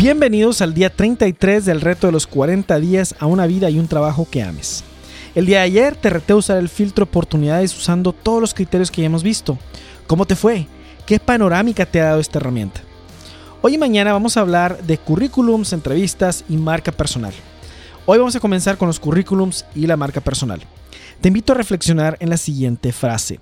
Bienvenidos al día 33 del reto de los 40 días a una vida y un trabajo que ames. El día de ayer te reté a usar el filtro oportunidades usando todos los criterios que ya hemos visto. ¿Cómo te fue? ¿Qué panorámica te ha dado esta herramienta? Hoy y mañana vamos a hablar de currículums, entrevistas y marca personal. Hoy vamos a comenzar con los currículums y la marca personal. Te invito a reflexionar en la siguiente frase.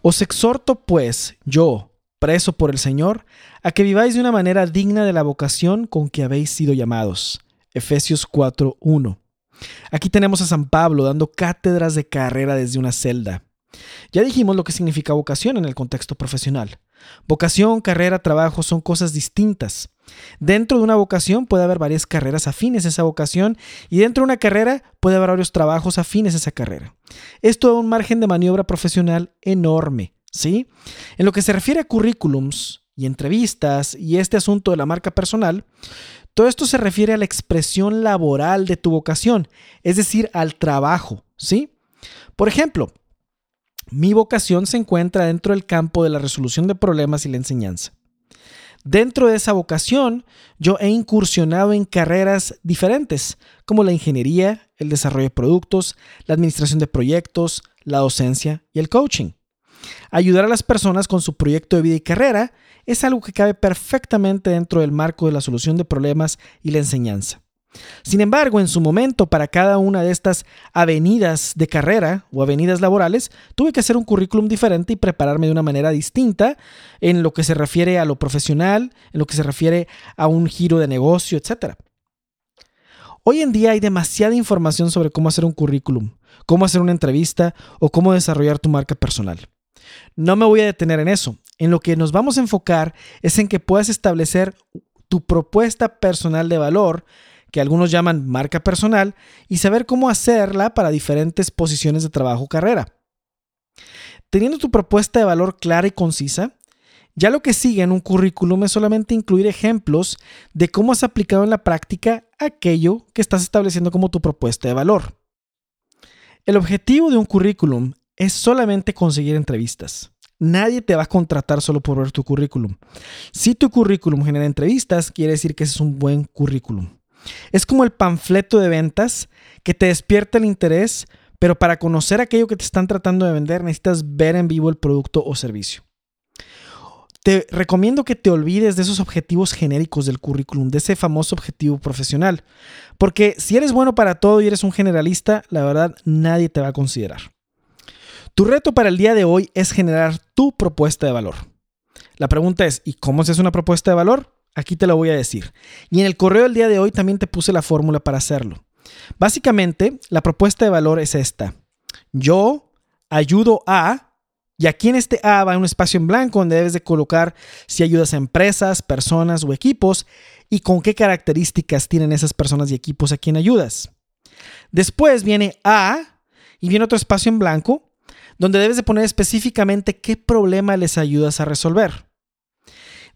Os exhorto pues, yo, preso por el Señor, a que viváis de una manera digna de la vocación con que habéis sido llamados. Efesios 4.1. Aquí tenemos a San Pablo dando cátedras de carrera desde una celda. Ya dijimos lo que significa vocación en el contexto profesional. Vocación, carrera, trabajo son cosas distintas. Dentro de una vocación puede haber varias carreras afines a esa vocación y dentro de una carrera puede haber varios trabajos afines a esa carrera. Esto da un margen de maniobra profesional enorme. ¿Sí? En lo que se refiere a currículums y entrevistas y este asunto de la marca personal, todo esto se refiere a la expresión laboral de tu vocación, es decir, al trabajo, ¿sí? Por ejemplo, mi vocación se encuentra dentro del campo de la resolución de problemas y la enseñanza. Dentro de esa vocación, yo he incursionado en carreras diferentes, como la ingeniería, el desarrollo de productos, la administración de proyectos, la docencia y el coaching. Ayudar a las personas con su proyecto de vida y carrera es algo que cabe perfectamente dentro del marco de la solución de problemas y la enseñanza. Sin embargo, en su momento, para cada una de estas avenidas de carrera o avenidas laborales, tuve que hacer un currículum diferente y prepararme de una manera distinta en lo que se refiere a lo profesional, en lo que se refiere a un giro de negocio, etc. Hoy en día hay demasiada información sobre cómo hacer un currículum, cómo hacer una entrevista o cómo desarrollar tu marca personal. No me voy a detener en eso. En lo que nos vamos a enfocar es en que puedas establecer tu propuesta personal de valor, que algunos llaman marca personal, y saber cómo hacerla para diferentes posiciones de trabajo o carrera. Teniendo tu propuesta de valor clara y concisa, ya lo que sigue en un currículum es solamente incluir ejemplos de cómo has aplicado en la práctica aquello que estás estableciendo como tu propuesta de valor. El objetivo de un currículum es solamente conseguir entrevistas. Nadie te va a contratar solo por ver tu currículum. Si tu currículum genera entrevistas, quiere decir que ese es un buen currículum. Es como el panfleto de ventas que te despierta el interés, pero para conocer aquello que te están tratando de vender necesitas ver en vivo el producto o servicio. Te recomiendo que te olvides de esos objetivos genéricos del currículum, de ese famoso objetivo profesional, porque si eres bueno para todo y eres un generalista, la verdad nadie te va a considerar. Tu reto para el día de hoy es generar tu propuesta de valor. La pregunta es, ¿y cómo se hace una propuesta de valor? Aquí te lo voy a decir. Y en el correo del día de hoy también te puse la fórmula para hacerlo. Básicamente, la propuesta de valor es esta. Yo ayudo a, y aquí en este A va un espacio en blanco donde debes de colocar si ayudas a empresas, personas o equipos y con qué características tienen esas personas y equipos a quien ayudas. Después viene A y viene otro espacio en blanco donde debes de poner específicamente qué problema les ayudas a resolver.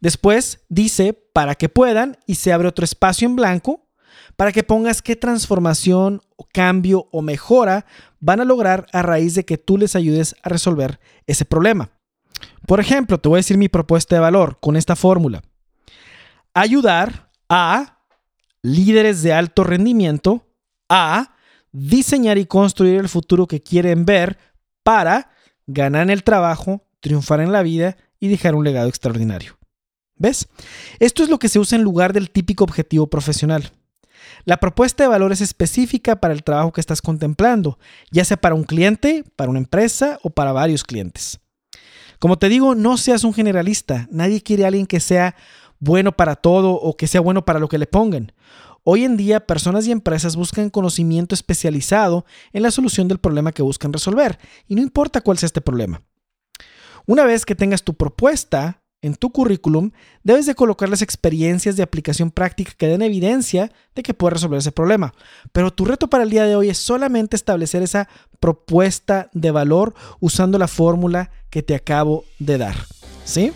Después dice para que puedan y se abre otro espacio en blanco para que pongas qué transformación, cambio o mejora van a lograr a raíz de que tú les ayudes a resolver ese problema. Por ejemplo, te voy a decir mi propuesta de valor con esta fórmula. Ayudar a líderes de alto rendimiento a diseñar y construir el futuro que quieren ver para ganar en el trabajo, triunfar en la vida y dejar un legado extraordinario. ¿Ves? Esto es lo que se usa en lugar del típico objetivo profesional. La propuesta de valor es específica para el trabajo que estás contemplando, ya sea para un cliente, para una empresa o para varios clientes. Como te digo, no seas un generalista. Nadie quiere a alguien que sea bueno para todo o que sea bueno para lo que le pongan. Hoy en día, personas y empresas buscan conocimiento especializado en la solución del problema que buscan resolver, y no importa cuál sea este problema. Una vez que tengas tu propuesta en tu currículum, debes de colocar las experiencias de aplicación práctica que den evidencia de que puedes resolver ese problema. Pero tu reto para el día de hoy es solamente establecer esa propuesta de valor usando la fórmula que te acabo de dar. ¿Sí?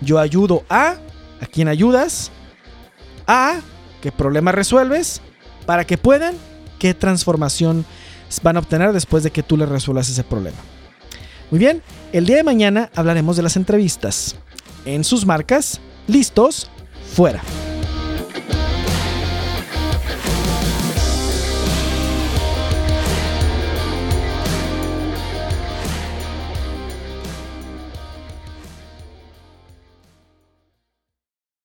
Yo ayudo a, ¿a quién ayudas? A qué problema resuelves para que puedan, qué transformación van a obtener después de que tú les resuelvas ese problema. Muy bien, el día de mañana hablaremos de las entrevistas. En sus marcas, listos, fuera.